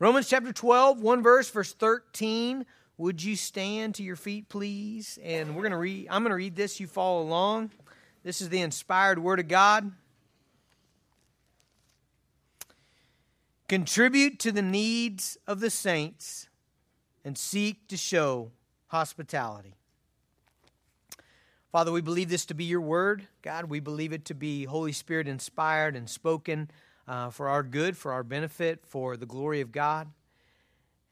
Romans chapter 12, one verse, verse 13. Would you stand to your feet, please? And we're going to read, I'm going to read this. You follow along. This is the inspired word of God. Contribute to the needs of the saints and seek to show hospitality. Father, we believe this to be your word. God, we believe it to be Holy Spirit inspired and spoken uh, for our good, for our benefit, for the glory of God.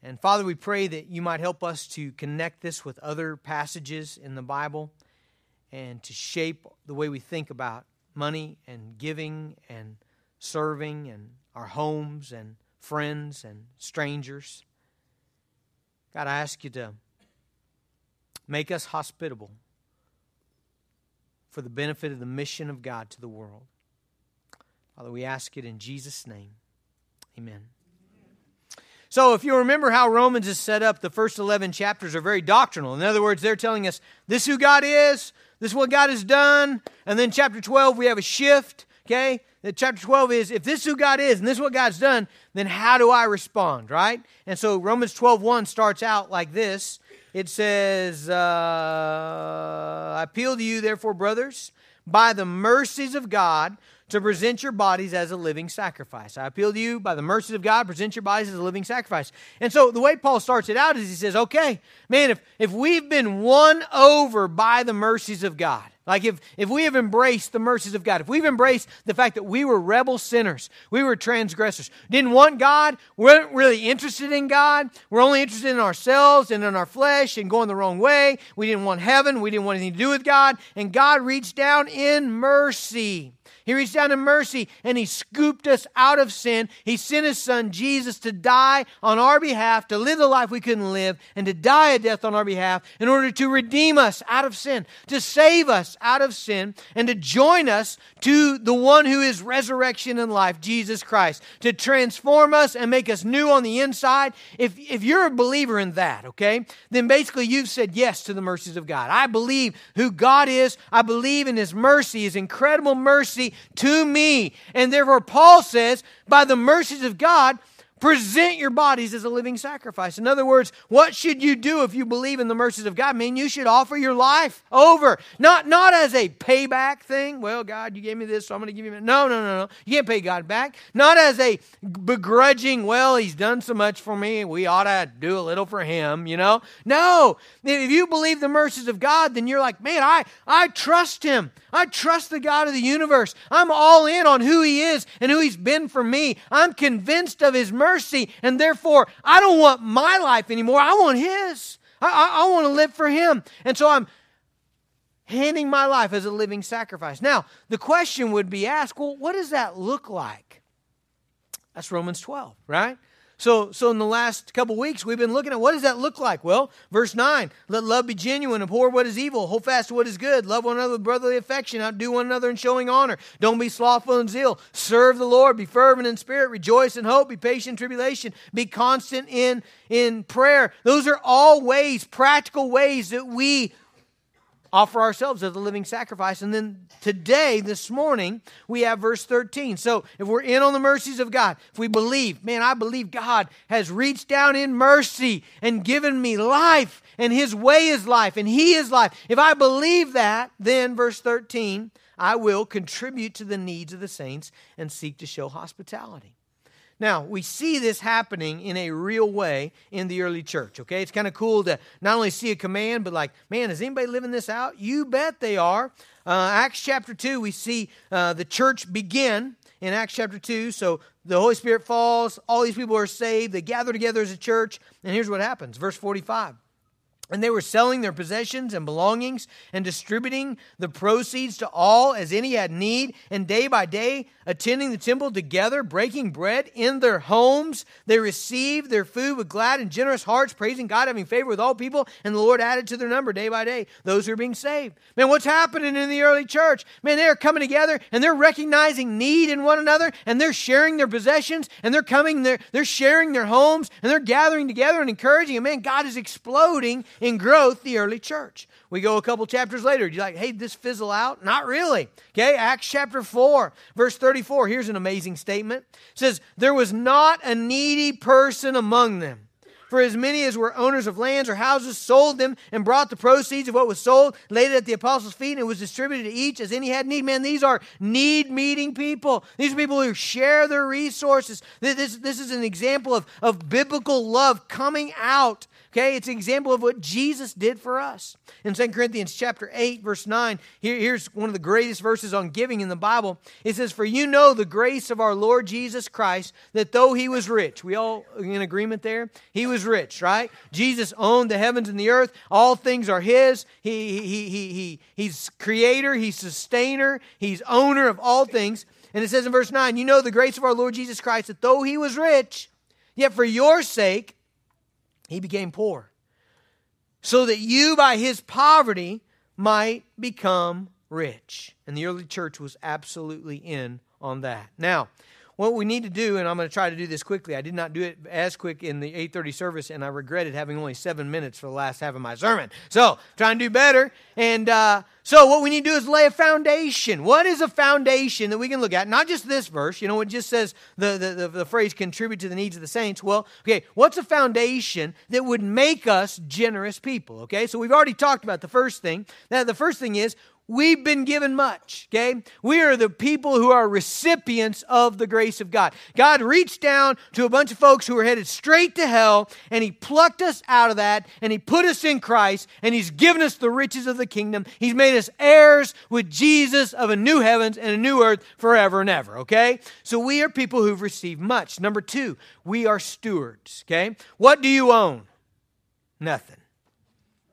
And Father, we pray that you might help us to connect this with other passages in the Bible and to shape the way we think about money and giving and serving and our homes and friends and strangers. God, I ask you to make us hospitable for the benefit of the mission of God to the world. Father, we ask it in Jesus' name. Amen. So, if you remember how Romans is set up, the first 11 chapters are very doctrinal. In other words, they're telling us this is who God is, this is what God has done. And then, chapter 12, we have a shift, okay? That chapter 12 is if this is who God is and this is what God's done, then how do I respond, right? And so, Romans 12 1 starts out like this it says, uh, I appeal to you, therefore, brothers, by the mercies of God to present your bodies as a living sacrifice. I appeal to you by the mercies of God, present your bodies as a living sacrifice. And so the way Paul starts it out is he says, okay, man, if, if we've been won over by the mercies of God, like if, if we have embraced the mercies of God, if we've embraced the fact that we were rebel sinners, we were transgressors, didn't want God, weren't really interested in God, we're only interested in ourselves and in our flesh and going the wrong way, we didn't want heaven, we didn't want anything to do with God, and God reached down in mercy he reached down in mercy and He scooped us out of sin. He sent His Son, Jesus, to die on our behalf, to live the life we couldn't live, and to die a death on our behalf in order to redeem us out of sin, to save us out of sin, and to join us to the one who is resurrection and life, Jesus Christ, to transform us and make us new on the inside. If, if you're a believer in that, okay, then basically you've said yes to the mercies of God. I believe who God is, I believe in His mercy, His incredible mercy to me. And therefore, Paul says, by the mercies of God, Present your bodies as a living sacrifice. In other words, what should you do if you believe in the mercies of God? I mean, you should offer your life over. Not, not as a payback thing. Well, God, you gave me this, so I'm going to give you. No, no, no, no. You can't pay God back. Not as a begrudging, well, he's done so much for me. We ought to do a little for him, you know? No. If you believe the mercies of God, then you're like, man, I, I trust him. I trust the God of the universe. I'm all in on who he is and who he's been for me. I'm convinced of his mercy mercy, and therefore I don't want my life anymore. I want His. I, I, I want to live for Him. And so I'm handing my life as a living sacrifice. Now, the question would be asked well, what does that look like? That's Romans 12, right? So, so in the last couple weeks, we've been looking at what does that look like? Well, verse 9, let love be genuine, abhor what is evil, hold fast to what is good, love one another with brotherly affection, outdo one another in showing honor. Don't be slothful in zeal. Serve the Lord, be fervent in spirit, rejoice in hope, be patient in tribulation, be constant in, in prayer. Those are all ways, practical ways that we offer ourselves as a living sacrifice. And then today, this morning, we have verse 13. So if we're in on the mercies of God, if we believe, man, I believe God has reached down in mercy and given me life, and His way is life, and He is life. If I believe that, then verse 13, I will contribute to the needs of the saints and seek to show hospitality. Now, we see this happening in a real way in the early church, okay? It's kind of cool to not only see a command, but like, man, is anybody living this out? You bet they are. Uh, Acts chapter 2, we see uh, the church begin in Acts chapter 2. So the Holy Spirit falls, all these people are saved, they gather together as a church, and here's what happens. Verse 45. And they were selling their possessions and belongings and distributing the proceeds to all as any had need. And day by day, attending the temple together, breaking bread in their homes, they received their food with glad and generous hearts, praising God, having favor with all people. And the Lord added to their number day by day those who are being saved. Man, what's happening in the early church? Man, they're coming together and they're recognizing need in one another and they're sharing their possessions and they're coming, they're, they're sharing their homes and they're gathering together and encouraging. And man, God is exploding in growth the early church. We go a couple chapters later. You're like, hey, this fizzle out? Not really. Okay, Acts chapter 4, verse 34. Here's an amazing statement. It says, There was not a needy person among them. For as many as were owners of lands or houses sold them and brought the proceeds of what was sold, laid it at the apostles' feet, and it was distributed to each as any had need. Man, these are need meeting people. These are people who share their resources. This, this is an example of, of biblical love coming out Okay, it's an example of what Jesus did for us. In 2 Corinthians chapter 8, verse 9, here, here's one of the greatest verses on giving in the Bible. It says, For you know the grace of our Lord Jesus Christ, that though he was rich, we all in agreement there? He was rich, right? Jesus owned the heavens and the earth. All things are his. He, he, he, he, he's creator, he's sustainer, he's owner of all things. And it says in verse 9, You know the grace of our Lord Jesus Christ, that though he was rich, yet for your sake, he became poor, so that you by his poverty might become rich. And the early church was absolutely in on that. Now, what we need to do, and I'm going to try to do this quickly. I did not do it as quick in the 8:30 service, and I regretted having only seven minutes for the last half of my sermon. So, trying to do better. And uh, so, what we need to do is lay a foundation. What is a foundation that we can look at? Not just this verse. You know, it just says the, the, the, the phrase contribute to the needs of the saints. Well, okay, what's a foundation that would make us generous people? Okay, so we've already talked about the first thing. Now, the first thing is We've been given much, okay? We are the people who are recipients of the grace of God. God reached down to a bunch of folks who were headed straight to hell, and He plucked us out of that, and He put us in Christ, and He's given us the riches of the kingdom. He's made us heirs with Jesus of a new heavens and a new earth forever and ever, okay? So we are people who've received much. Number two, we are stewards, okay? What do you own? Nothing.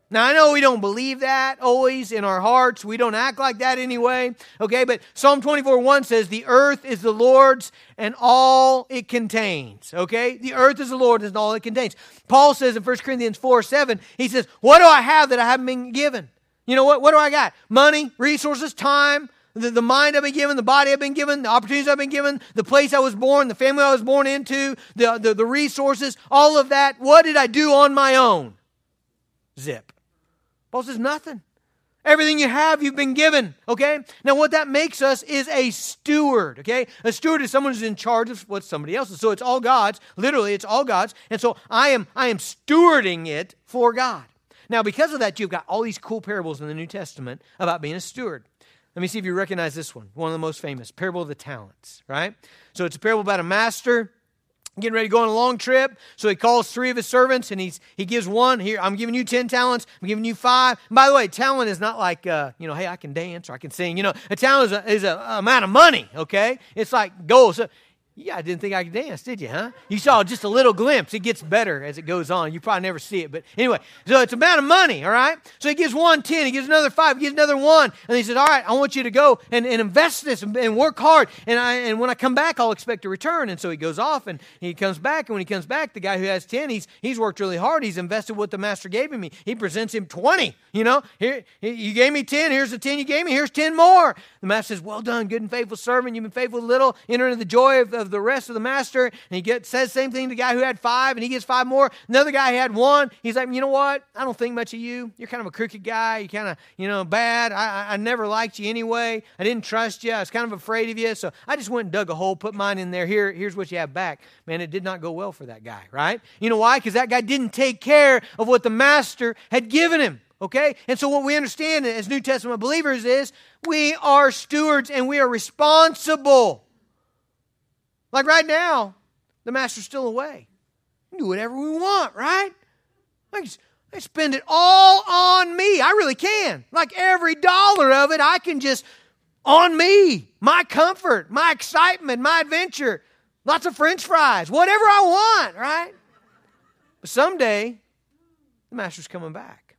Now, I know we don't believe that always in our hearts. We don't act like that anyway. Okay, but Psalm 24 1 says, The earth is the Lord's and all it contains. Okay, the earth is the Lord's and all it contains. Paul says in 1 Corinthians 4 7, he says, What do I have that I haven't been given? You know what? What do I got? Money, resources, time, the, the mind I've been given, the body I've been given, the opportunities I've been given, the place I was born, the family I was born into, the, the, the resources, all of that. What did I do on my own? Zip. Paul says, nothing. Everything you have, you've been given. Okay? Now, what that makes us is a steward. Okay? A steward is someone who's in charge of what somebody else is. So it's all God's. Literally, it's all God's. And so I am, I am stewarding it for God. Now, because of that, you've got all these cool parables in the New Testament about being a steward. Let me see if you recognize this one, one of the most famous, parable of the talents, right? So it's a parable about a master getting ready to go on a long trip. So he calls three of his servants and he's, he gives one here. I'm giving you 10 talents. I'm giving you five. And by the way, talent is not like, uh, you know, hey, I can dance or I can sing. You know, a talent is a, is a amount of money, okay? It's like gold. So yeah, I didn't think I could dance, did you, huh? You saw just a little glimpse. It gets better as it goes on. You probably never see it. But anyway, so it's amount of money, all right? So he gives one ten, he gives another five, he gives another one. And he says, All right, I want you to go and, and invest this and, and, work hard. And, I, and when I come back, I'll expect a return. And so he goes off and he comes back. And when he comes back, the guy who has 10, he's, he's worked really hard. He's invested what the master gave him. He presents him 20. You know, here, you gave me 10, here's the 10 you gave me, here's 10 more. The master says, Well done, good and faithful servant. You've been faithful little. Enter into the joy of, of the rest of the master and he gets, says same thing to the guy who had five, and he gets five more. Another guy had one. He's like, you know what? I don't think much of you. You're kind of a crooked guy. You're kind of, you know, bad. I, I never liked you anyway. I didn't trust you. I was kind of afraid of you. So I just went and dug a hole, put mine in there. Here, here's what you have back. Man, it did not go well for that guy, right? You know why? Because that guy didn't take care of what the master had given him. Okay? And so, what we understand as New Testament believers is we are stewards and we are responsible like right now, the master's still away. We do whatever we want, right? I, just, I spend it all on me. I really can. Like every dollar of it, I can just on me, my comfort, my excitement, my adventure, lots of french fries, whatever I want, right? But someday, the master's coming back.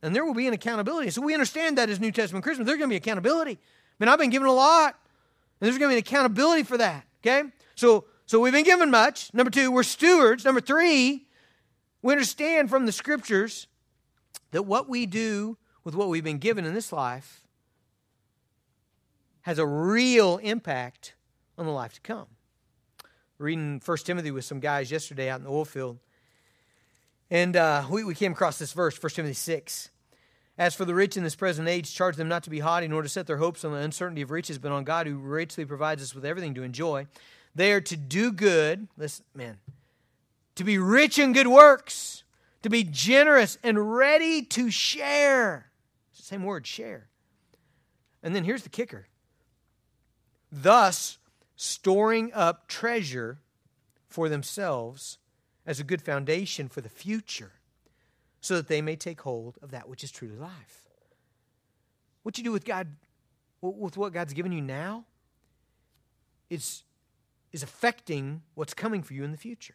And there will be an accountability. So we understand that as New Testament Christians. There's going to be accountability. I mean, I've been given a lot, and there's going to be an accountability for that, okay? So, so we've been given much. Number two, we're stewards. Number three, we understand from the scriptures that what we do with what we've been given in this life has a real impact on the life to come. Reading 1 Timothy with some guys yesterday out in the oil field. And uh, we, we came across this verse, 1 Timothy 6. As for the rich in this present age, charge them not to be haughty, nor to set their hopes on the uncertainty of riches, but on God who richly provides us with everything to enjoy. They are to do good, listen, man, to be rich in good works, to be generous and ready to share. It's the same word, share. And then here's the kicker thus storing up treasure for themselves as a good foundation for the future, so that they may take hold of that which is truly life. What you do with God, with what God's given you now, is, is affecting what's coming for you in the future.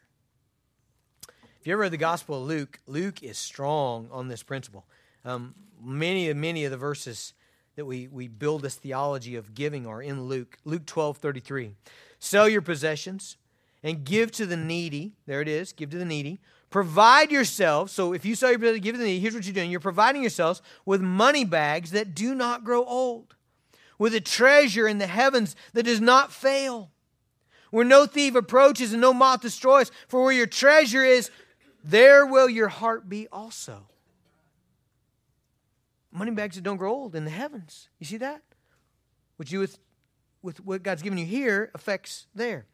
If you ever read the Gospel of Luke, Luke is strong on this principle. Um, many, many of the verses that we, we build this theology of giving are in Luke. Luke 12 33. Sell your possessions and give to the needy. There it is, give to the needy. Provide yourselves. So if you sell your possessions, give to the needy, here's what you're doing. You're providing yourselves with money bags that do not grow old, with a treasure in the heavens that does not fail, where no thief approaches and no moth destroys. For where your treasure is, there will your heart be also money bags that don't grow old in the heavens. You see that? What you with with what God's given you here affects there.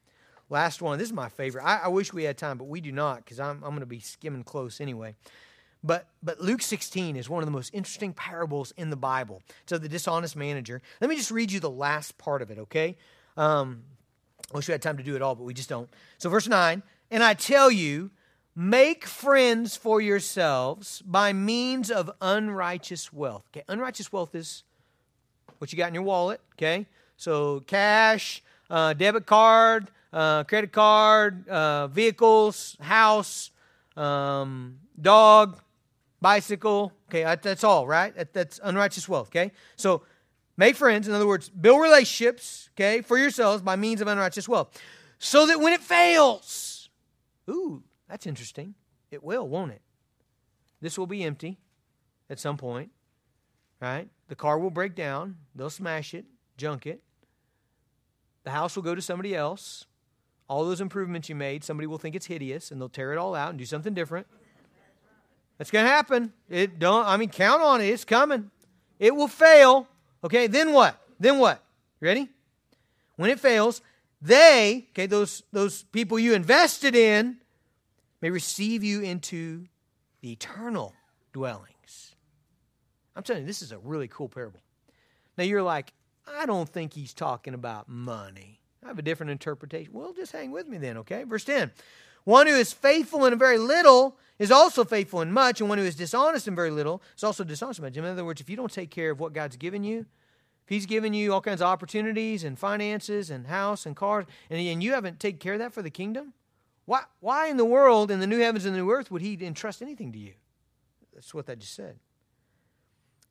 Last one. This is my favorite. I, I wish we had time, but we do not because I'm I'm going to be skimming close anyway. But but Luke 16 is one of the most interesting parables in the Bible. So the dishonest manager. Let me just read you the last part of it, okay? Um, I wish we had time to do it all, but we just don't. So verse 9, and I tell you, Make friends for yourselves by means of unrighteous wealth. Okay, unrighteous wealth is what you got in your wallet. Okay, so cash, uh, debit card, uh, credit card, uh, vehicles, house, um, dog, bicycle. Okay, that's all right. That, that's unrighteous wealth. Okay, so make friends. In other words, build relationships. Okay, for yourselves by means of unrighteous wealth, so that when it fails, ooh, that's interesting. It will, won't it? This will be empty at some point, right? The car will break down. They'll smash it, junk it. The house will go to somebody else. All those improvements you made, somebody will think it's hideous and they'll tear it all out and do something different. That's going to happen. It don't I mean count on it. It's coming. It will fail. Okay, then what? Then what? Ready? When it fails, they, okay, those those people you invested in may receive you into the eternal dwellings. I'm telling you, this is a really cool parable. Now you're like, I don't think he's talking about money. I have a different interpretation. Well, just hang with me then, okay? Verse 10 One who is faithful in very little is also faithful in much, and one who is dishonest in very little is also dishonest in much. In other words, if you don't take care of what God's given you, if He's given you all kinds of opportunities and finances and house and cars, and, and you haven't taken care of that for the kingdom, why, why in the world, in the new heavens and the new earth, would he entrust anything to you? That's what that just said.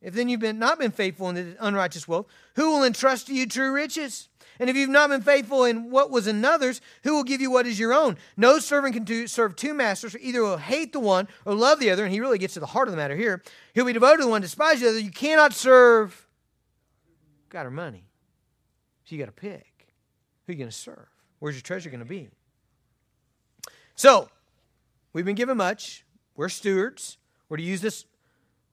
If then you've been, not been faithful in the unrighteous wealth, who will entrust to you true riches? And if you've not been faithful in what was another's, who will give you what is your own? No servant can do, serve two masters, for either will hate the one or love the other. And he really gets to the heart of the matter here. He'll be devoted to the one, despise the other. You cannot serve God or money. So you got to pick. Who are you going to serve? Where's your treasure going to be? So, we've been given much. We're stewards. We're to use this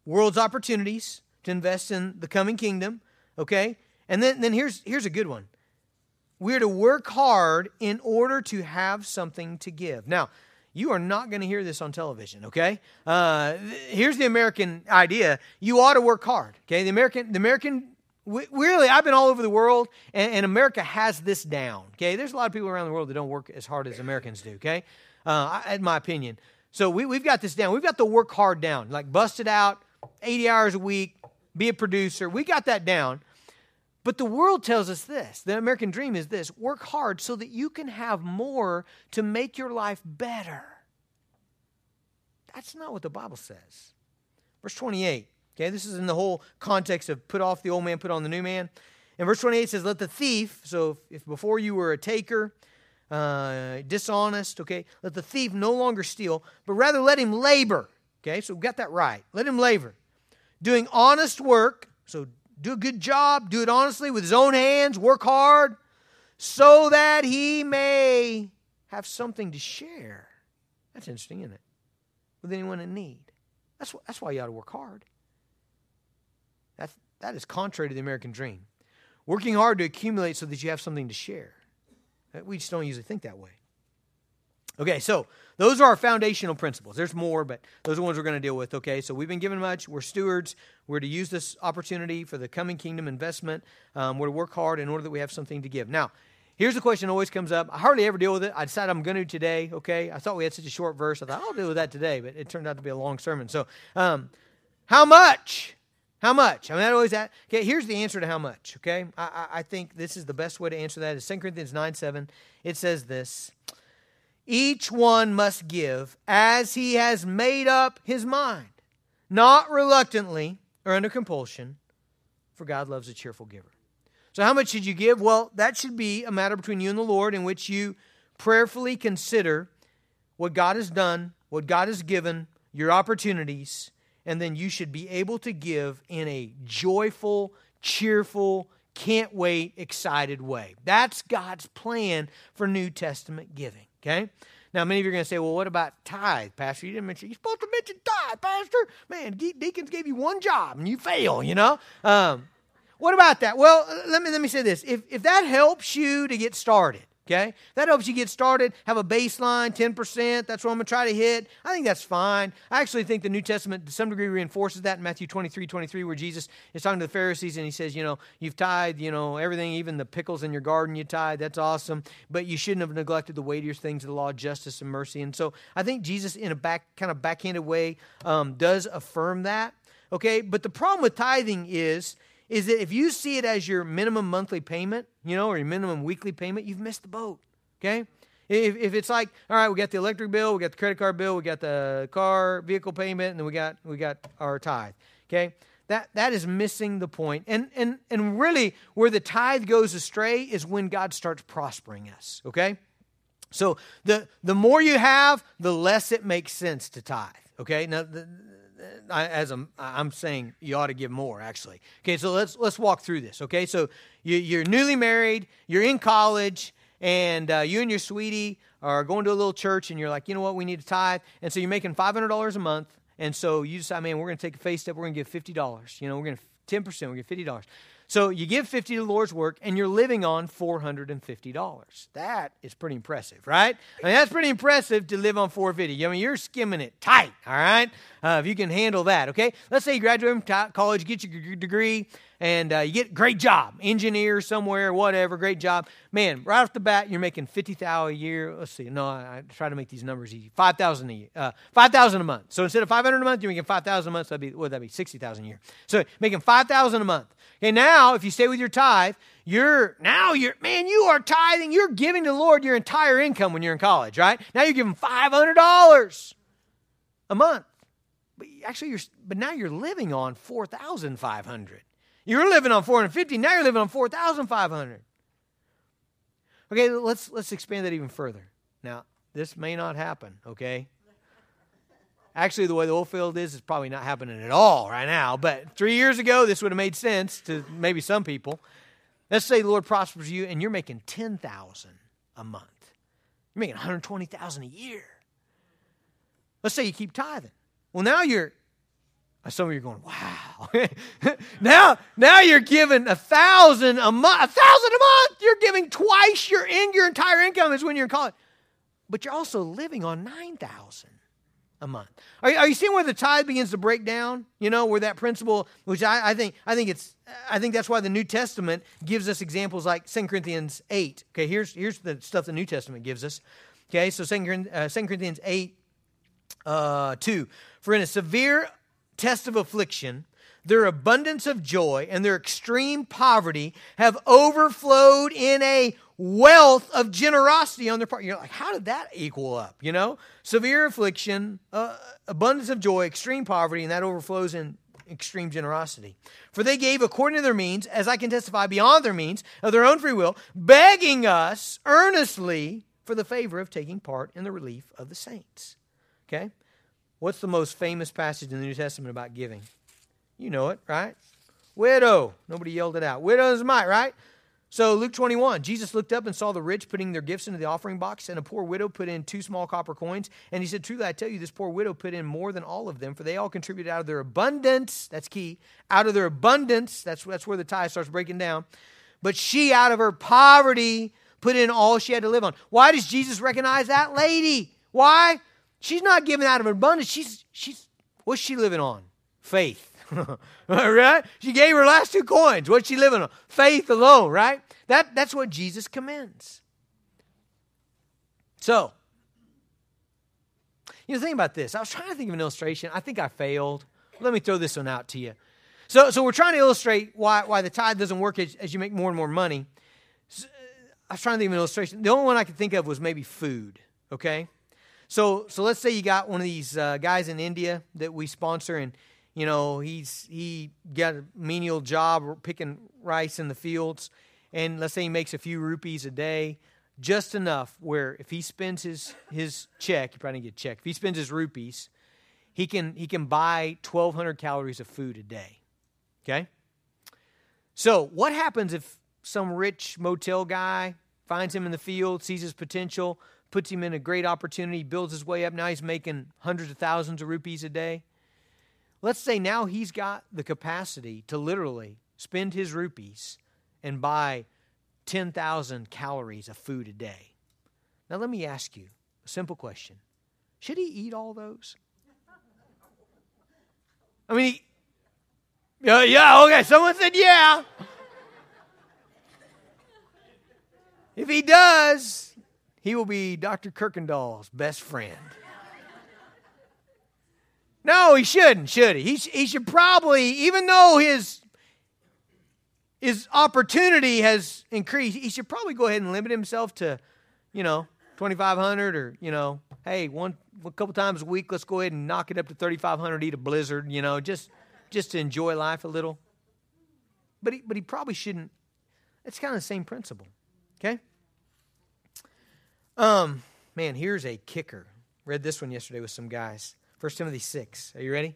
world's opportunities to invest in the coming kingdom. Okay? And then, then here's, here's a good one. We're to work hard in order to have something to give. Now, you are not going to hear this on television, okay? Uh, here's the American idea. You ought to work hard, okay? The American, the American we, really, I've been all over the world, and, and, America has this down, okay? There's a lot of people around the world that don't work as hard as Americans do, okay? uh, in my opinion. So we, we've got this down. We've got the work hard down, like bust it out, 80 hours a week, be a producer. We got that down. But the world tells us this the American dream is this work hard so that you can have more to make your life better. That's not what the Bible says. Verse 28, okay, this is in the whole context of put off the old man, put on the new man. And verse 28 says, Let the thief, so if, if before you were a taker, uh, dishonest, okay? Let the thief no longer steal, but rather let him labor, okay? So we got that right. Let him labor. Doing honest work, so do a good job, do it honestly with his own hands, work hard, so that he may have something to share. That's interesting, isn't it? with anyone in need. That's, that's why you ought to work hard. That's, that is contrary to the American dream. Working hard to accumulate so that you have something to share. Uh, we just don't usually think that way. Okay, so those are our foundational principles. There's more, but those are the ones we're going to deal with. Okay, so we've been given much. We're stewards. We're to use this opportunity for the coming kingdom investment. Um, we're to work hard in order that we have something to give. Now, here's the question that always comes up. I hardly ever deal with it. I decided I'm going to today. Okay, I thought we had such a short verse. I thought I'll deal with that today, but it turned out to be a long sermon. So, um, how much? How much? I mean, that always that. Okay, here's the answer to how much. Okay, I, I, I think this is the best way to answer that. Is 2 Corinthians 9 7. It says this. Each one must give as he has made up his mind, not reluctantly or under compulsion, for God loves a cheerful giver. So, how much should you give? Well, that should be a matter between you and the Lord in which you prayerfully consider what God has done, what God has given, your opportunities, and then you should be able to give in a joyful, cheerful, can't wait, excited way. That's God's plan for New Testament giving. Okay? Now, many of you are going to say, well, what about tithe, Pastor? You didn't mention, you're supposed to mention tithe, Pastor. Man, deacons gave you one job and you fail, you know? Um, what about that? Well, let me, let me say this. If, if that helps you to get started, Okay? That helps you get started, have a baseline, 10%. That's what I'm going to try to hit. I think that's fine. I actually think the New Testament to some degree reinforces that in Matthew 23 23, where Jesus is talking to the Pharisees and he says, You know, you've tithed, you know, everything, even the pickles in your garden you tied. That's awesome. But you shouldn't have neglected the weightier things of the law, justice and mercy. And so I think Jesus, in a back kind of backhanded way, um, does affirm that. Okay? But the problem with tithing is, is that if you see it as your minimum monthly payment, you know, or your minimum weekly payment, you've missed the boat. Okay? If, if it's like, all right, we got the electric bill, we got the credit card bill, we got the car vehicle payment, and then we got we got our tithe. Okay? That that is missing the point. And and and really where the tithe goes astray is when God starts prospering us. Okay? So the the more you have, the less it makes sense to tithe. Okay? Now the, I, as I'm, I'm saying, you ought to give more. Actually, okay. So let's let's walk through this. Okay, so you, are newly married, you're in college, and uh, you and your sweetie are going to a little church, and you're like, you know what, we need to tithe, and so you're making five hundred dollars a month, and so you decide, man, we're going to take a face step, we're going to give fifty dollars. You know, we're going to ten percent, we're going to give fifty dollars. So you give 50 to the Lord's work and you're living on $450. That is pretty impressive, right? I mean, that's pretty impressive to live on 450. I mean, you're skimming it tight, all right? Uh, if you can handle that, okay? Let's say you graduate from college, get your degree, and uh, you get great job, engineer somewhere, whatever, great job. Man, right off the bat, you're making 50000 a year. Let's see, no, I, I, try to make these numbers easy. 5000 a year, uh, 5000 a month. So instead of 500 a month, you're making 5000 a month, so that'd be, what that be, 60000 a year. So making 5000 a month. Okay, now if you stay with your tithe, you're now you're man, you are tithing, you're giving to the Lord your entire income when you're in college, right? Now you're giving five hundred dollars a month. But actually you're but now you're living on four thousand five hundred. You're living on four hundred fifty, now you're living on four thousand five hundred. Okay, let's let's expand that even further. Now, this may not happen, okay? Actually, the way the oil field is, is probably not happening at all right now. But three years ago, this would have made sense to maybe some people. Let's say the Lord prospers you and you're making 10000 a month. You're making 120000 a year. Let's say you keep tithing. Well, now you're, some of you are going, wow. now, now you're giving a thousand a month. A thousand a month. You're giving twice your in your entire income is when you're in college. But you're also living on 9000 a month. Are, are, you seeing where the tithe begins to break down? You know, where that principle, which I, I, think, I think it's, I think that's why the New Testament gives us examples like 2 Corinthians 8. Okay, here's, here's the stuff the New Testament gives us. Okay, so 2 uh, Corinthians 8, uh, 2. For in a severe test of affliction, their abundance of joy and their extreme poverty have overflowed in a wealth of generosity on their part. You're like, how did that equal up? You know, severe affliction, uh, abundance of joy, extreme poverty, and that overflows in extreme generosity. For they gave according to their means, as I can testify, beyond their means, of their own free will, begging us earnestly for the favor of taking part in the relief of the saints. Okay? What's the most famous passage in the New Testament about giving? You know it, right? Widow. Nobody yelled it out. Widow's mite, right? So, Luke 21, Jesus looked up and saw the rich putting their gifts into the offering box, and a poor widow put in two small copper coins. And he said, Truly, I tell you, this poor widow put in more than all of them, for they all contributed out of their abundance. That's key. Out of their abundance. That's, that's where the tie starts breaking down. But she, out of her poverty, put in all she had to live on. Why does Jesus recognize that lady? Why? She's not giving out of abundance. She's, she's, what's she living on? Faith. right? She gave her last two coins. What's she living on? Faith alone, right? That, that's what Jesus commends. So, you know, think about this. I was trying to think of an illustration. I think I failed. Let me throw this one out to you. So, so we're trying to illustrate why, why the tithe doesn't work as, as you make more and more money. So, I was trying to think of an illustration. The only one I could think of was maybe food, okay? So, so let's say you got one of these uh, guys in India that we sponsor, and you know he's he got a menial job picking rice in the fields, and let's say he makes a few rupees a day, just enough where if he spends his his check, you probably get a check. If he spends his rupees, he can he can buy 1,200 calories of food a day. Okay. So what happens if some rich motel guy finds him in the field, sees his potential, puts him in a great opportunity, builds his way up. Now he's making hundreds of thousands of rupees a day. Let's say now he's got the capacity to literally spend his rupees and buy 10,000 calories of food a day. Now, let me ask you a simple question Should he eat all those? I mean, he, yeah, yeah, okay, someone said yeah. If he does, he will be Dr. Kirkendall's best friend. No, he shouldn't, should he? He, he should probably, even though his his opportunity has increased, he should probably go ahead and limit himself to, you know, 2500 or, you know, hey, one a couple times a week, let's go ahead and knock it up to 3500 eat a blizzard, you know, just just to enjoy life a little. But he, but he probably shouldn't. It's kind of the same principle. Okay? Um, man, here's a kicker. Read this one yesterday with some guys. 1 Timothy 6. Are you ready?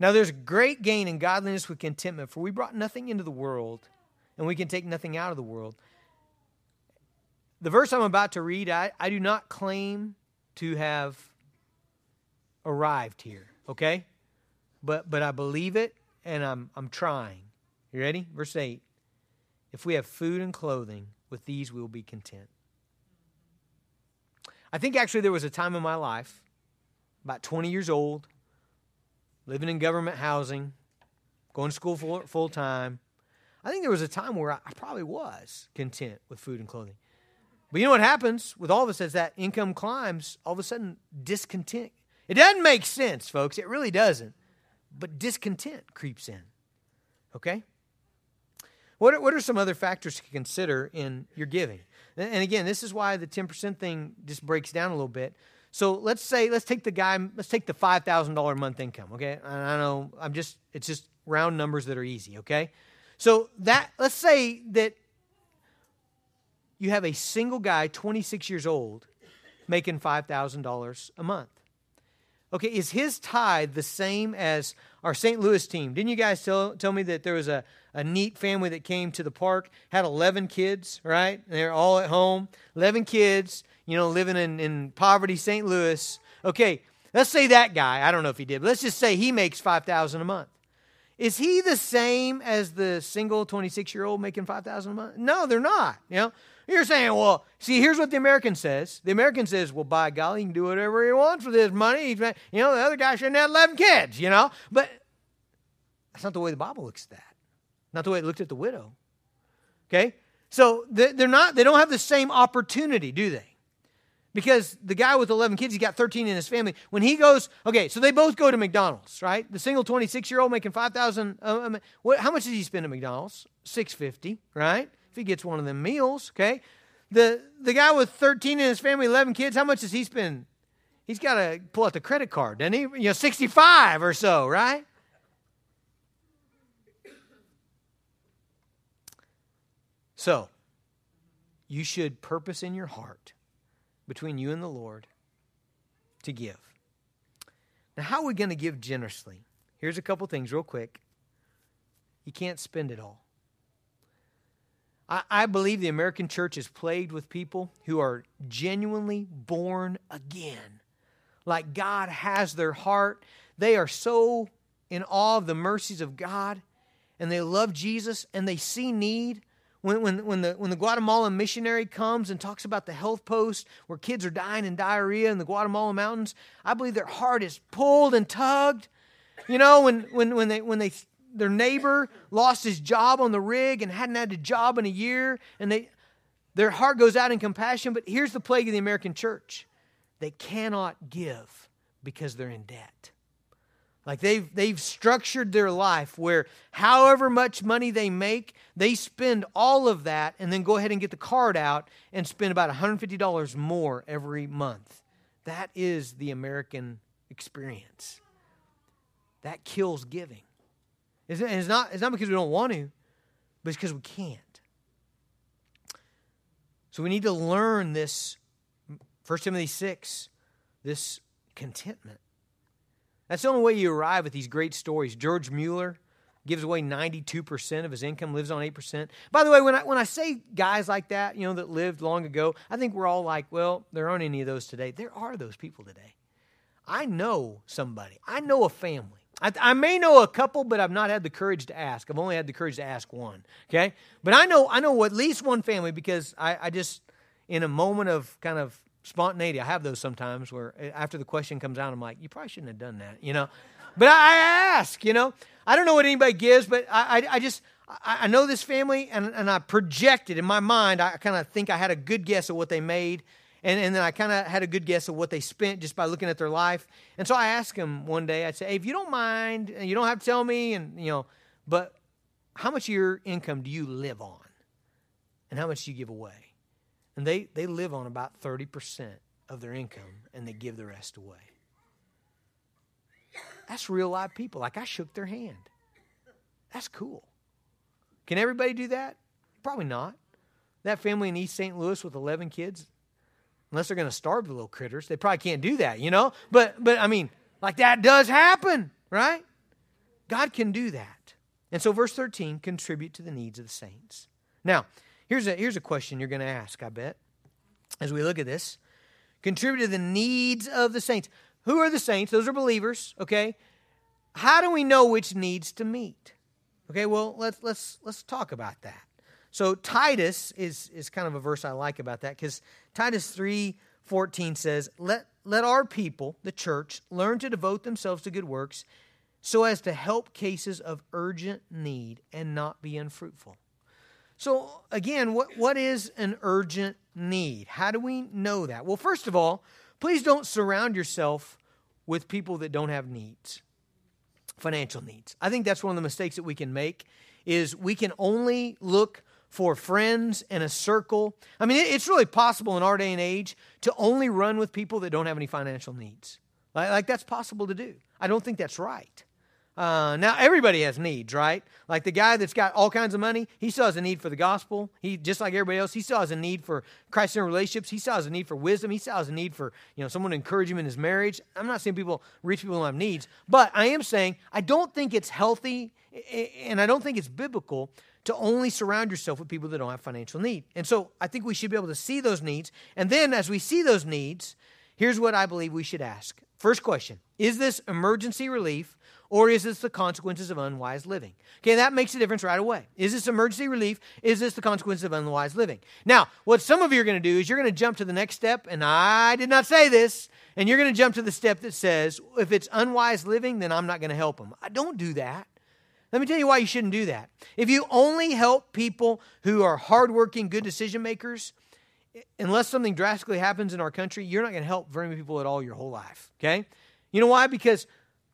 Now there's great gain in godliness with contentment, for we brought nothing into the world, and we can take nothing out of the world. The verse I'm about to read, I, I do not claim to have arrived here, okay? But but I believe it and I'm I'm trying. You ready? Verse 8. If we have food and clothing, with these we will be content. I think actually there was a time in my life, about 20 years old, living in government housing, going to school full, full time. I think there was a time where I, I probably was content with food and clothing. But you know what happens with all of us as that income climbs, all of a sudden discontent. It doesn't make sense, folks. It really doesn't. But discontent creeps in. Okay? What are, what are some other factors to consider in your giving? And again, this is why the 10% thing just breaks down a little bit. So let's say, let's take the guy, let's take the $5,000 a month income, okay? I know, I'm just, it's just round numbers that are easy, okay? So that, let's say that you have a single guy, 26 years old, making $5,000 a month. Okay, is his tithe the same as our St. Louis team? Didn't you guys tell, tell me that there was a, a neat family that came to the park, had 11 kids, right? They're all at home, 11 kids, you know, living in, in poverty, St. Louis. Okay, let's say that guy, I don't know if he did, but let's just say he makes 5000 a month. Is he the same as the single 26 year old making 5000 a month? No, they're not. You know, you're saying, well, see, here's what the American says. The American says, well, by golly, he can do whatever he wants with his money. You know, the other guy shouldn't have 11 kids, you know? But that's not the way the Bible looks at that. Not the way it looked at the widow. Okay? So they're not, they don't have the same opportunity, do they? Because the guy with 11 kids, he got 13 in his family. When he goes, okay, so they both go to McDonald's, right? The single 26 year old making 5,000. Uh, um, how much does he spend at McDonald's? 650, right? He gets one of them meals, okay? The, the guy with 13 in his family, 11 kids, how much does he spend? He's got to pull out the credit card, doesn't he? You know, 65 or so, right? So, you should purpose in your heart between you and the Lord to give. Now, how are we going to give generously? Here's a couple things, real quick. You can't spend it all. I, I believe the American church is plagued with people who are genuinely born again. Like God has their heart. They are so in awe of the mercies of God and they love Jesus and they see need. When, when, when, the, when the Guatemalan missionary comes and talks about the health post where kids are dying in diarrhea in the Guatemala mountains, I believe their heart is pulled and tugged. You know, when, when, when, they, when they, their neighbor lost his job on the rig and hadn't had a job in a year, and they, their heart goes out in compassion. But here's the plague of the American church they cannot give because they're in debt. Like they've, they've structured their life where however much money they make, they spend all of that and then go ahead and get the card out and spend about $150 more every month. That is the American experience. That kills giving. It's, it's, not, it's not because we don't want to, but it's because we can't. So we need to learn this 1 Timothy 6, this contentment. That's the only way you arrive at these great stories. George Mueller gives away 92% of his income, lives on 8%. By the way, when I, when I say guys like that, you know, that lived long ago, I think we're all like, well, there aren't any of those today. There are those people today. I know somebody, I know a family. I, I may know a couple, but I've not had the courage to ask. I've only had the courage to ask one. Okay, but I know I know at least one family because I, I just in a moment of kind of spontaneity. I have those sometimes where eh, after the question comes out, I'm like, you probably shouldn't have done that, you know. But I ask, you know. I don't know what anybody gives, but I, I, I just I, I, know this family, and, and I projected in my mind. I kind of think I had a good guess of what they made, and, and then I kind of had a good guess of what they spent just by looking at their life. And so I asked them one day. I'd say, hey, if you don't mind, and you don't have to tell me, and you know, but how much of your income do you live on, and how much do you give away? And they, they live on about 30% of their income and they give the rest away. That's real live people. Like I shook their hand. That's cool. Can everybody do that? Probably not. That family in East St. Louis with 11 kids, unless they're going to starve the little critters, they probably can't do that, you know? But, but I mean, like that does happen, right? God can do that. And so, verse 13, contribute to the needs of the saints. Now, Here's a, here's a question you're going to ask, I bet, as we look at this. Contribute to the needs of the saints. Who are the saints? Those are believers, okay? How do we know which needs to meet? Okay, well, let's, let's, let's talk about that. So Titus is, is kind of a verse I like about that because Titus 3.14 says, let, let our people, the church, learn to devote themselves to good works so as to help cases of urgent need and not be unfruitful. So, again, what, what is an urgent need? How do we know that? Well, first of all, please don't surround yourself with people that don't have needs, financial needs. I think that's one of the mistakes that we can make is we can only look for friends and a circle. I mean, it's really possible in our day and age to only run with people that don't have any financial needs. Like, like that's possible to do. I don't think that's right. Uh, now everybody has needs, right? Like the guy that's got all kinds of money, he still has a need for the gospel. He just like everybody else, he still has a need for Christ-centered relationships. He still has a need for wisdom. He still has a need for you know someone to encourage him in his marriage. I'm not saying people rich people don't have needs, but I am saying I don't think it's healthy, and I don't think it's biblical to only surround yourself with people that don't have financial need. And so I think we should be able to see those needs, and then as we see those needs, here's what I believe we should ask. First question: Is this emergency relief? or is this the consequences of unwise living? Okay, that makes a difference right away. Is this emergency relief? Is this the consequences of unwise living? Now, what some of you are going to do is you're going to jump to the next step, and I did not say this, and you're going to jump to the step that says, if it's unwise living, then I'm not going to help them. I don't do that. Let me tell you why you shouldn't do that. If you only help people who are hardworking, good decision makers, unless something drastically happens in our country, you're not going to help very many people at all your whole life. Okay? You know why? Because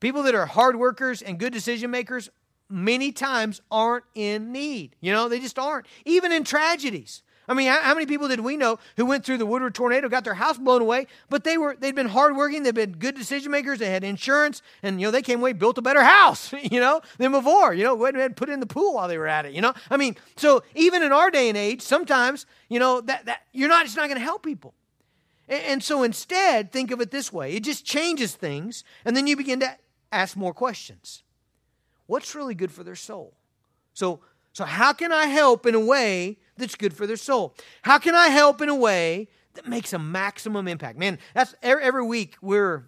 People that are hard workers and good decision makers many times aren't in need. You know, they just aren't. Even in tragedies. I mean, how, many people did we know who went through the Woodward tornado, got their house blown away, but they were they'd been hardworking, they'd been good decision makers, they had insurance, and you know they came away built a better house, you know, than before. You know, went and put in the pool while they were at it. You know, I mean, so even in our day and age, sometimes you know that that you're not it's not going to help people. And, and so instead, think of it this way: it just changes things, and then you begin to ask more questions. What's really good for their soul? So, so how can I help in a way that's good for their soul. How can I help in a way that makes a maximum impact? Man, that's every week we're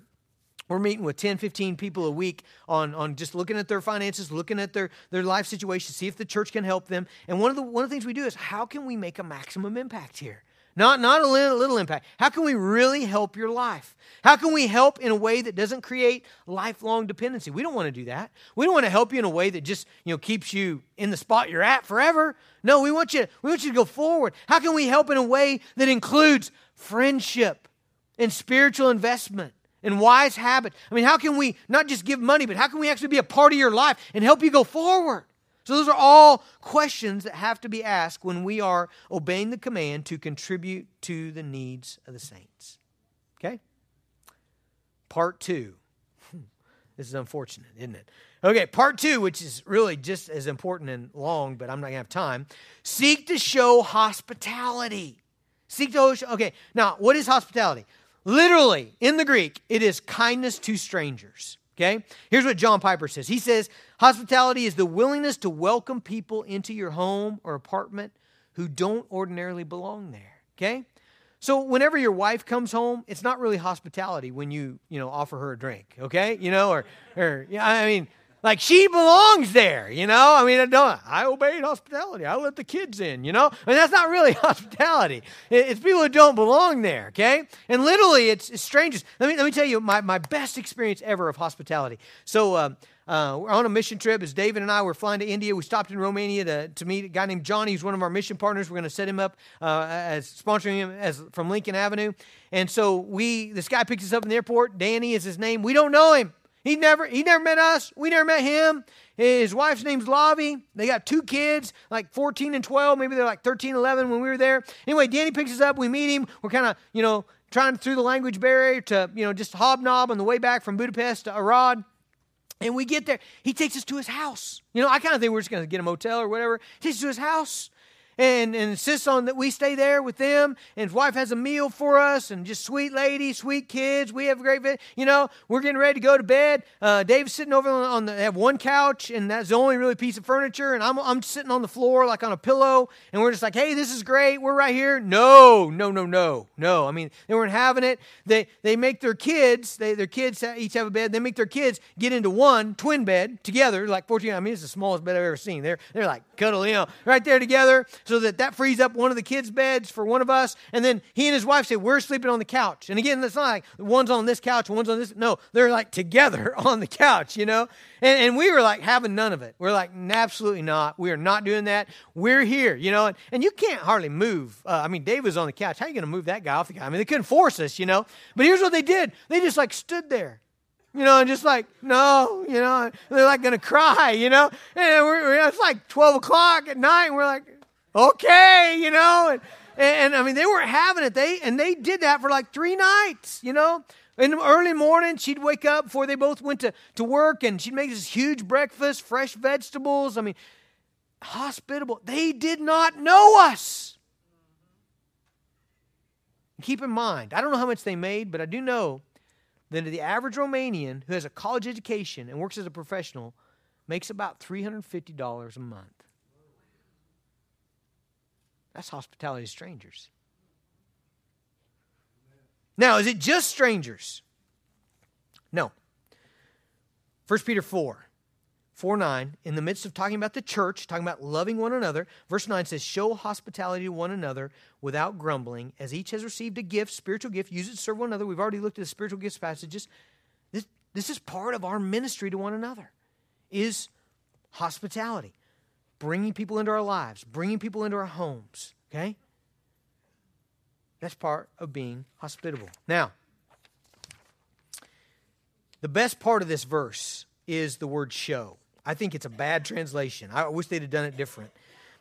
we're meeting with 10, 15 people a week on, on just looking at their finances, looking at their, their life situation, see if the church can help them. And one of the one of the things we do is how can we make a maximum impact here? Not, not a little, little impact. How can we really help your life? How can we help in a way that doesn't create lifelong dependency? We don't want to do that. We don't want to help you in a way that just you know keeps you in the spot you're at forever. No, we want you, we want you to go forward. How can we help in a way that includes friendship and spiritual investment? and wise habit. I mean, how can we not just give money, but how can we actually be a part of your life and help you go forward? So, those are all questions that have to be asked when we are obeying the command to contribute to the needs of the saints. Okay? Part two. This is unfortunate, isn't it? Okay, part two, which is really just as important and long, but I'm not going to have time. Seek to show hospitality. Seek to show, okay, now, what is hospitality? Literally, in the Greek, it is kindness to strangers. Okay? Here's what John Piper says. He says, Hospitality is the willingness to welcome people into your home or apartment who don't ordinarily belong there. Okay? So whenever your wife comes home, it's not really hospitality when you, you know, offer her a drink, okay? You know, or or yeah, I mean, like she belongs there, you know? I mean, I don't I obeyed hospitality. I let the kids in, you know? I mean, that's not really hospitality. It's people who don't belong there, okay? And literally, it's, it's strangers. Let me, let me tell you my, my best experience ever of hospitality. So, um, uh, we're on a mission trip as David and I were flying to India. We stopped in Romania to, to meet a guy named Johnny, who's one of our mission partners. We're going to set him up uh, as sponsoring him as from Lincoln Avenue. And so we, this guy picks us up in the airport. Danny is his name. We don't know him. He never he never met us. We never met him. His wife's name's Lavi. They got two kids, like 14 and 12. Maybe they're like 13, 11 when we were there. Anyway, Danny picks us up. We meet him. We're kind of, you know, trying through the language barrier to, you know, just hobnob on the way back from Budapest to Arad. And we get there. He takes us to his house. You know, I kind of think we're just going to get a motel or whatever. He takes us to his house and, and insists on that we stay there with them. And his wife has a meal for us, and just sweet lady, sweet kids. We have a great, you know, we're getting ready to go to bed. Uh, Dave's sitting over on the, have one couch, and that's the only really piece of furniture. And I'm, I'm sitting on the floor, like on a pillow, and we're just like, hey, this is great. We're right here. No, no, no, no, no. I mean, they weren't having it. They, they make their kids, they, their kids each have a bed. They make their kids get into one twin bed together, like 14. I mean, it's the smallest bed I've ever seen. They're, they're like cuddle, you know, right there together so that that frees up one of the kids' beds for one of us. And then he and his wife say, We're sleeping on the couch. And again, it's not like one's on this couch, one's on this. No, they're like together on the couch, you know? And, and we were like having none of it. We're like, Absolutely not. We are not doing that. We're here, you know? And, and you can't hardly move. Uh, I mean, Dave was on the couch. How are you going to move that guy off the couch? I mean, they couldn't force us, you know? But here's what they did they just like stood there you know, and just like, no, you know, they're like gonna cry, you know, and we're, it's like 12 o'clock at night, and we're like, okay, you know. And, and, I mean, they weren't having it. They and they did that for like three nights, you know. In the early morning, she'd wake up before they both went to, to work, and she'd make this huge breakfast, fresh vegetables. I mean, hospitable. They did not know us. Keep in mind, I don't know how much they made, but I do know that the average Romanian who has a college education and works as a professional makes about $350 a month. That's hospitality to strangers. Now, is it just strangers? No. 1 Peter 4, 4 9, in the midst of talking about the church, talking about loving one another, verse 9 says, Show hospitality to one another without grumbling, as each has received a gift, spiritual gift, use it to serve one another. We've already looked at the spiritual gifts passages. This, this is part of our ministry to one another, is hospitality bringing people into our lives, bringing people into our homes, okay? That's part of being hospitable. Now, the best part of this verse is the word show. I think it's a bad translation. I wish they'd have done it different.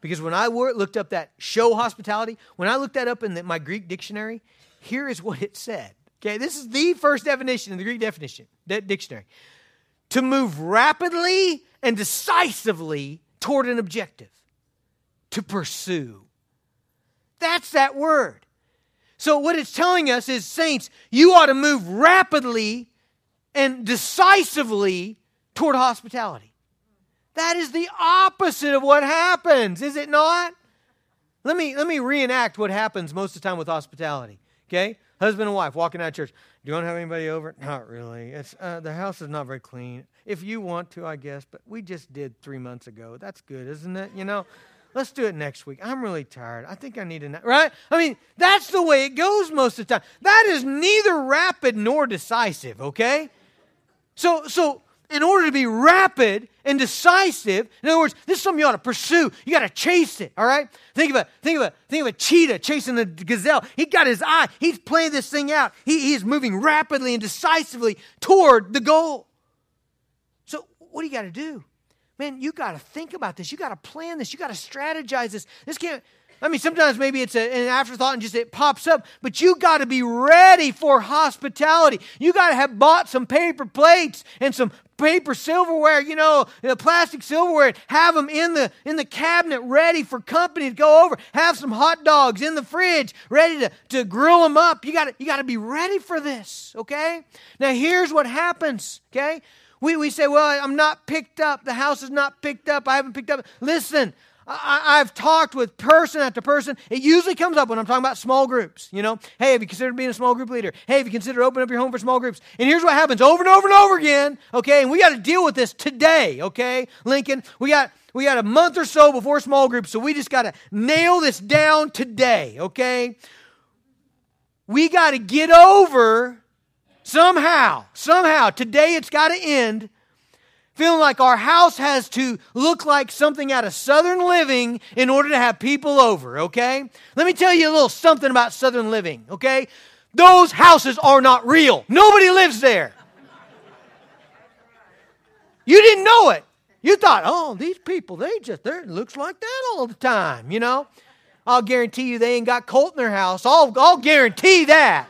Because when I looked up that show hospitality, when I looked that up in the, my Greek dictionary, here is what it said. Okay, this is the first definition in the Greek definition that dictionary. To move rapidly and decisively toward an objective, to pursue. That's that word. So, what it's telling us is, saints, you ought to move rapidly and decisively toward hospitality. That is the opposite of what happens, is it not? let me let me reenact what happens most of the time with hospitality. Okay, husband and wife walking out of church. Do you want to have anybody over? Not really. It's uh, the house is not very clean. If you want to, I guess, but we just did three months ago. That's good, isn't it? You know. Let's do it next week. I'm really tired. I think I need a nap. Right? I mean, that's the way it goes most of the time. That is neither rapid nor decisive, okay? So, so in order to be rapid and decisive, in other words, this is something you ought to pursue. You got to chase it, all right? Think of a think of a think of a cheetah chasing a gazelle. He got his eye. He's playing this thing out. He, he is moving rapidly and decisively toward the goal. What do you got to do? Man, you got to think about this. You got to plan this. You got to strategize this. This can't, I mean, sometimes maybe it's a, an afterthought and just it pops up, but you got to be ready for hospitality. You got to have bought some paper plates and some paper silverware, you know, plastic silverware, have them in the in the cabinet ready for company to go over. Have some hot dogs in the fridge ready to, to grill them up. You got you got to be ready for this, okay? Now here's what happens, okay? We, we say, well, I'm not picked up. The house is not picked up. I haven't picked up. Listen, I, have talked with person after person. It usually comes up when I'm talking about small groups. You know, hey, have you considered being a small group leader? Hey, have you considered opening up your home for small groups? And here's what happens over and over and over again. Okay, and we got to deal with this today. Okay, Lincoln, we got we got a month or so before small groups, so we just got to nail this down today. Okay, we got to get over Somehow, somehow, today it's got to end feeling like our house has to look like something out of Southern living in order to have people over, okay? Let me tell you a little something about Southern living, okay? Those houses are not real. Nobody lives there. You didn't know it. You thought, oh, these people, they just, they looks like that all the time, you know? I'll guarantee you they ain't got Colt in their house. I'll, I'll guarantee that.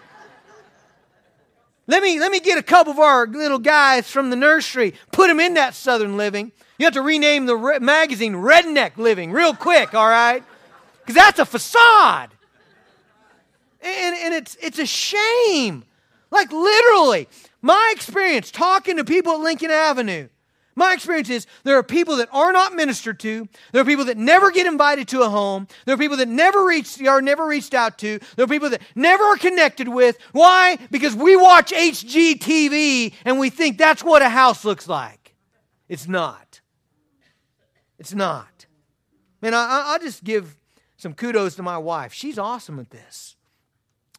Let me, let me get a couple of our little guys from the nursery, put them in that Southern Living. You have to rename the re- magazine Redneck Living real quick, all right? Because that's a facade. And, and it's, it's a shame. Like literally, my experience talking to people at Lincoln Avenue, my experience is there are people that are not ministered to. There are people that never get invited to a home. There are people that never reached are never reached out to. There are people that never are connected with. Why? Because we watch HGTV and we think that's what a house looks like. It's not. It's not. Man, I, will just give some kudos to my wife. She's awesome at this.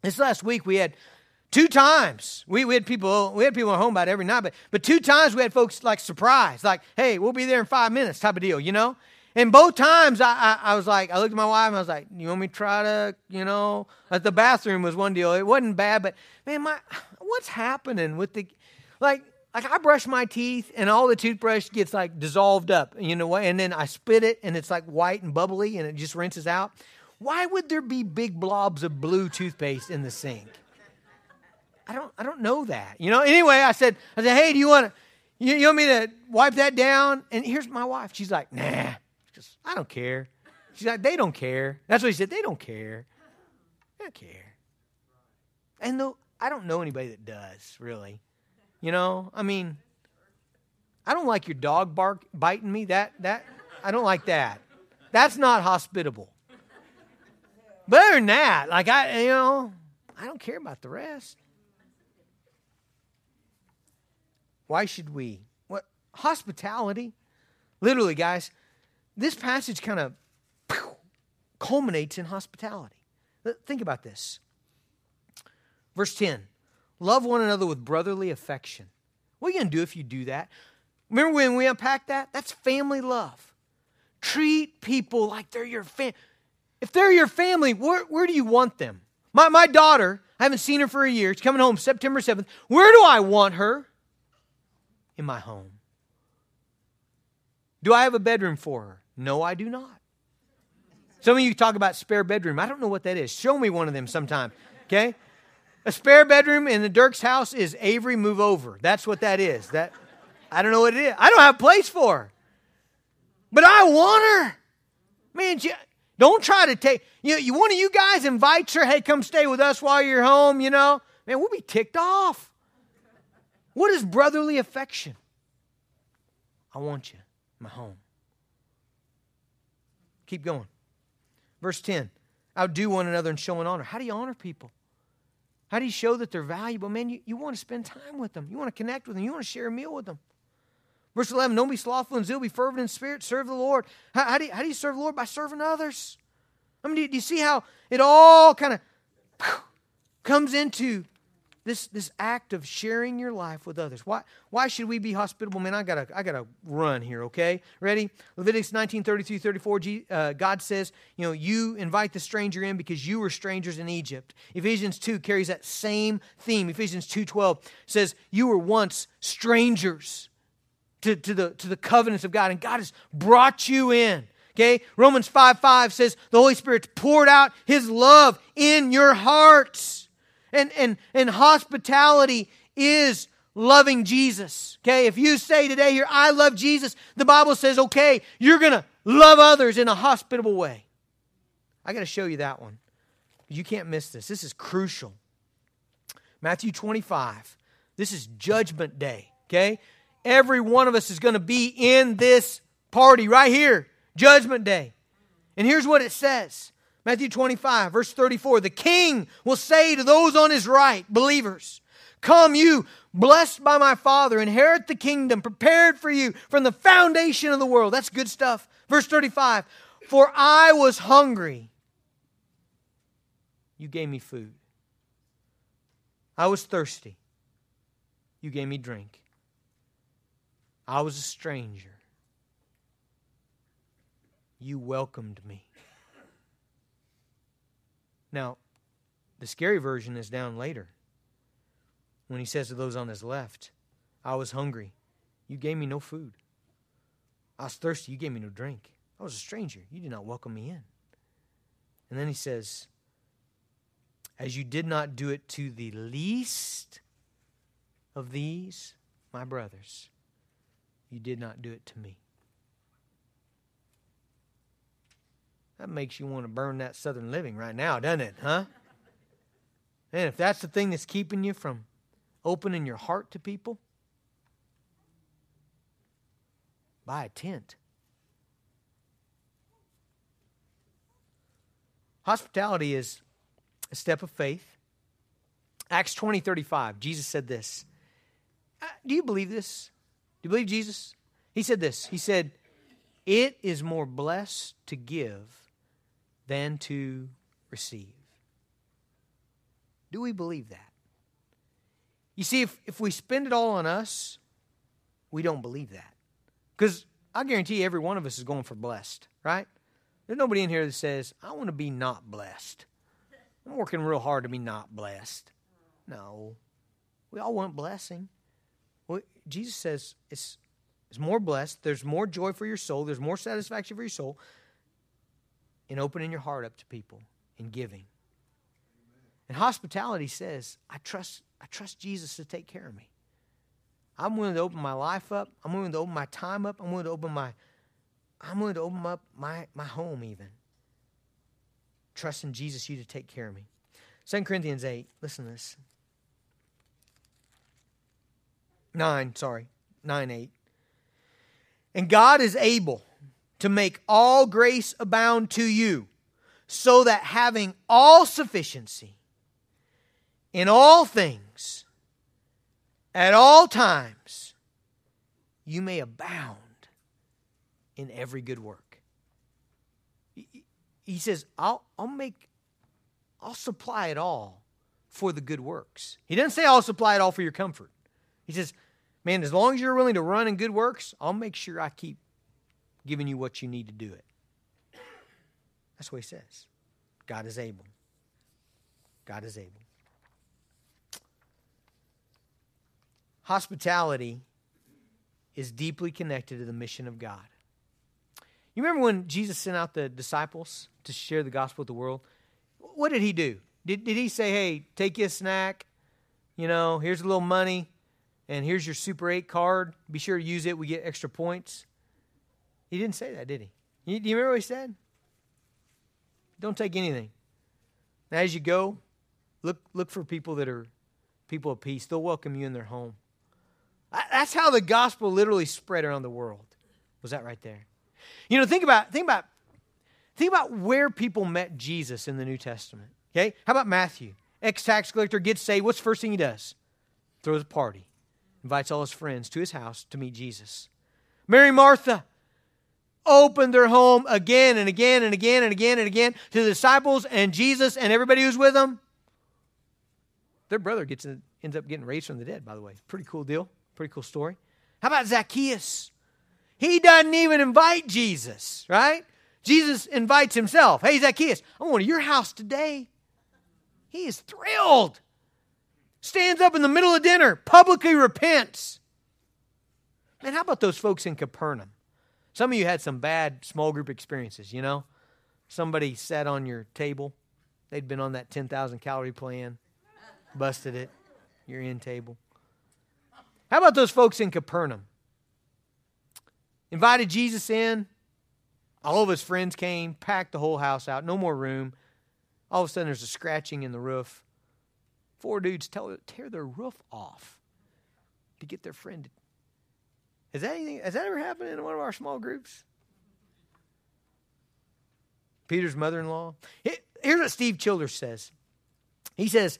This last week we had Two times we, we had people we had people at home about every night, but but two times we had folks like surprised, like, hey, we'll be there in five minutes type of deal, you know? And both times I, I, I, was like, I looked at my wife and I was like, you want me to try to, you know, the bathroom was one deal. It wasn't bad, but man, my what's happening with the like like I brush my teeth and all the toothbrush gets like dissolved up, you know, what, and then I spit it and it's like white and bubbly and it just rinses out. Why would there be big blobs of blue toothpaste in the sink? I don't, I don't know that. You know, anyway, I said, I said, hey, do you want to, you, you want me to wipe that down? And here's my wife. She's like, nah, just, I don't care. She's like, they don't care. That's what he said. They don't care. They don't care. And though I don't know anybody that does, really. You know, I mean, I don't like your dog bark biting me. That that I don't like that. That's not hospitable. But other than that, like I, you know, I don't care about the rest. Why should we? What hospitality? Literally, guys, this passage kind of culminates in hospitality. Think about this. Verse 10 Love one another with brotherly affection. What are you going to do if you do that? Remember when we unpacked that? That's family love. Treat people like they're your family. If they're your family, where, where do you want them? My, my daughter, I haven't seen her for a year. She's coming home September 7th. Where do I want her? In my home. Do I have a bedroom for her? No, I do not. Some of you talk about spare bedroom. I don't know what that is. Show me one of them sometime. Okay? A spare bedroom in the Dirks house is Avery move over. That's what that is. That I don't know what it is. I don't have place for her. But I want her. Man, don't try to take you know, you one of you guys invites her, hey, come stay with us while you're home, you know. Man, we'll be ticked off. What is brotherly affection? I want you, my home. Keep going. Verse 10 outdo one another in showing honor. How do you honor people? How do you show that they're valuable? Man, you, you want to spend time with them. You want to connect with them. You want to share a meal with them. Verse 11, don't be slothful in zeal, be fervent in spirit, serve the Lord. How, how, do, you, how do you serve the Lord? By serving others. I mean, do do you see how it all kind of comes into this, this act of sharing your life with others. Why, why should we be hospitable? Man, I gotta, I gotta run here, okay? Ready? Leviticus 19, 33, 34, uh, God says, you know, you invite the stranger in because you were strangers in Egypt. Ephesians 2 carries that same theme. Ephesians 2.12 says, you were once strangers to, to, the, to the covenants of God, and God has brought you in. Okay? Romans 5 5 says the Holy Spirit's poured out his love in your hearts. And, and, and hospitality is loving Jesus. Okay, if you say today here, I love Jesus, the Bible says, okay, you're going to love others in a hospitable way. I got to show you that one. You can't miss this. This is crucial. Matthew 25. This is judgment day. Okay, every one of us is going to be in this party right here, judgment day. And here's what it says Matthew 25, verse 34 The king will say to those on his right, believers, Come, you blessed by my Father, inherit the kingdom prepared for you from the foundation of the world. That's good stuff. Verse 35 For I was hungry, you gave me food. I was thirsty, you gave me drink. I was a stranger, you welcomed me. Now, the scary version is down later when he says to those on his left, I was hungry. You gave me no food. I was thirsty. You gave me no drink. I was a stranger. You did not welcome me in. And then he says, As you did not do it to the least of these, my brothers, you did not do it to me. That makes you want to burn that southern living right now, doesn't it, huh? And if that's the thing that's keeping you from opening your heart to people, buy a tent. Hospitality is a step of faith. Acts 20 35, Jesus said this. Uh, do you believe this? Do you believe Jesus? He said this. He said, It is more blessed to give than to receive. Do we believe that? You see, if, if we spend it all on us, we don't believe that. Because I guarantee every one of us is going for blessed, right? There's nobody in here that says, I want to be not blessed. I'm working real hard to be not blessed. No. We all want blessing. Well, Jesus says it's, it's more blessed. There's more joy for your soul. There's more satisfaction for your soul in opening your heart up to people, in giving. And hospitality says, I trust, I trust Jesus to take care of me. I'm willing to open my life up. I'm willing to open my time up. I'm willing to open my I'm willing to open up my, my home even. Trusting Jesus you to take care of me. 2 Corinthians 8, listen to this. 9, sorry, 9 8. And God is able to make all grace abound to you, so that having all sufficiency in all things, at all times, you may abound in every good work. He says, I'll, I'll make, I'll supply it all for the good works. He doesn't say I'll supply it all for your comfort. He says, man, as long as you're willing to run in good works, I'll make sure I keep giving you what you need to do it. That's what he says. God is able. God is able. Hospitality is deeply connected to the mission of God. You remember when Jesus sent out the disciples to share the gospel with the world? What did he do? Did, did he say, hey, take you a snack? You know, here's a little money, and here's your Super 8 card. Be sure to use it. We get extra points. He didn't say that, did he? You, do you remember what he said? Don't take anything. Now, as you go, look, look for people that are people of peace. They'll welcome you in their home. That's how the gospel literally spread around the world. Was that right there? You know, think about think about Think about where people met Jesus in the New Testament. Okay? How about Matthew? Ex tax collector gets saved. What's the first thing he does? Throws a party, invites all his friends to his house to meet Jesus. Mary Martha opened their home again and again and again and again and again to the disciples and Jesus and everybody who's with them. Their brother gets ends up getting raised from the dead, by the way. Pretty cool deal. Pretty cool story. How about Zacchaeus? He doesn't even invite Jesus, right? Jesus invites himself. Hey, Zacchaeus, I'm going to your house today. He is thrilled. Stands up in the middle of dinner, publicly repents. Man, how about those folks in Capernaum? Some of you had some bad small group experiences, you know? Somebody sat on your table. They'd been on that 10,000 calorie plan, busted it, your end table. How about those folks in Capernaum? Invited Jesus in. All of his friends came, packed the whole house out, no more room. All of a sudden, there's a scratching in the roof. Four dudes tell, tear their roof off to get their friend has that anything? Has that ever happened in one of our small groups? Peter's mother-in-law. Here's what Steve Childers says. He says,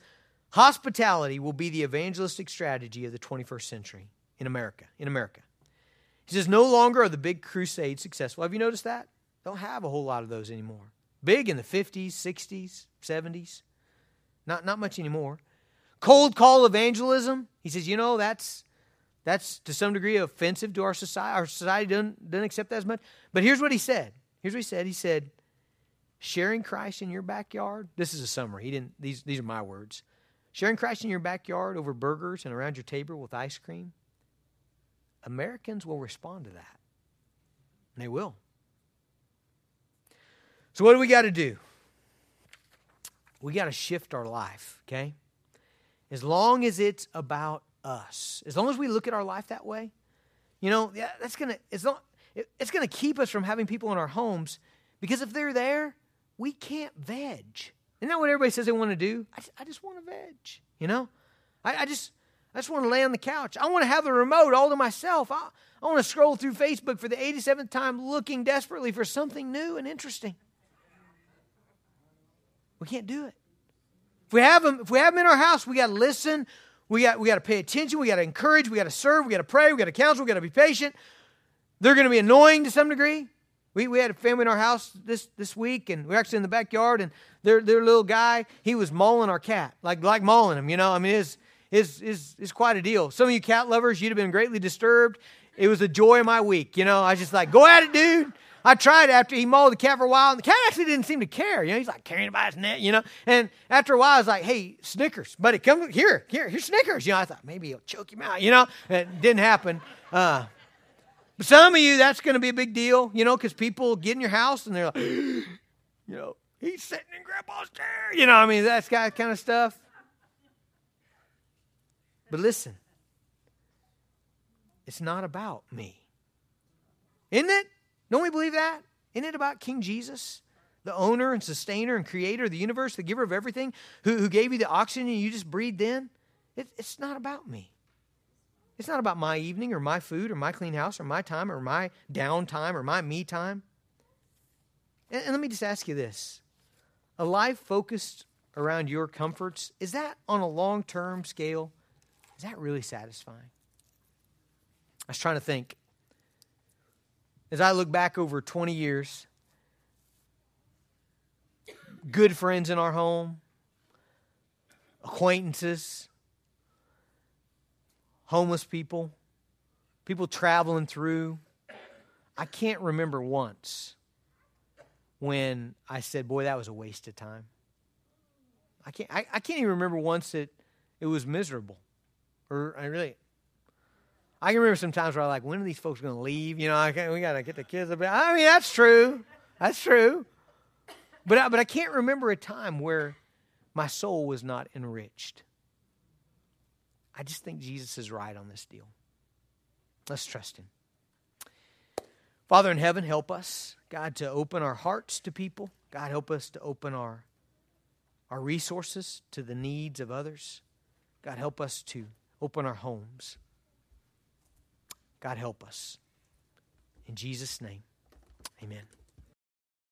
"Hospitality will be the evangelistic strategy of the 21st century in America." In America, he says, "No longer are the big crusades successful. Have you noticed that? Don't have a whole lot of those anymore. Big in the 50s, 60s, 70s. Not not much anymore. Cold call evangelism. He says, you know, that's that's to some degree offensive to our society. Our society doesn't, doesn't accept that as much. But here's what he said. Here's what he said. He said, sharing Christ in your backyard. This is a summary. He didn't these these are my words. Sharing Christ in your backyard over burgers and around your table with ice cream. Americans will respond to that. And they will. So what do we got to do? We got to shift our life, okay? As long as it's about us. As long as we look at our life that way, you know, yeah, that's gonna it's not it's gonna keep us from having people in our homes because if they're there, we can't veg. Isn't that what everybody says they want to do? I, I just want to veg. You know, I, I just I just want to lay on the couch. I want to have the remote all to myself. I, I want to scroll through Facebook for the 87th time looking desperately for something new and interesting. We can't do it. If we have them, if we have them in our house, we got to listen. We got, we got to pay attention. We got to encourage. We got to serve. We got to pray. We got to counsel. We got to be patient. They're going to be annoying to some degree. We, we had a family in our house this, this week, and we are actually in the backyard, and their, their little guy, he was mauling our cat, like, like mauling him, you know? I mean, it's, it's, it's, it's quite a deal. Some of you cat lovers, you'd have been greatly disturbed. It was a joy of my week, you know? I was just like, go at it, dude. I tried after he mauled the cat for a while, and the cat actually didn't seem to care. You know, he's like carrying by his neck, you know. And after a while, I was like, hey, Snickers, buddy, come here, here, here's Snickers. You know, I thought maybe he'll choke him out, you know. It didn't happen. Uh, but some of you, that's going to be a big deal, you know, because people get in your house and they're like, you know, he's sitting in grandpa's chair. You know, I mean, that's kind of stuff. But listen, it's not about me. Isn't it? Don't we believe? Isn't it about King Jesus, the owner and sustainer and creator of the universe, the giver of everything, who, who gave you the oxygen you just breathed in? It, it's not about me. It's not about my evening or my food or my clean house or my time or my downtime or my me time. And, and let me just ask you this a life focused around your comforts, is that on a long term scale? Is that really satisfying? I was trying to think as I look back over 20 years, good friends in our home, acquaintances, homeless people, people traveling through. I can't remember once when I said, Boy, that was a waste of time. I can't, I, I can't even remember once that it was miserable. Or I really, I can remember some times where I like, when are these folks going to leave? You know, I we got to get the kids. Bit. I mean, that's true. That's true. But I, but I can't remember a time where my soul was not enriched. I just think Jesus is right on this deal. Let's trust Him. Father in heaven, help us, God, to open our hearts to people. God, help us to open our, our resources to the needs of others. God, help us to open our homes. God help us. In Jesus' name, amen.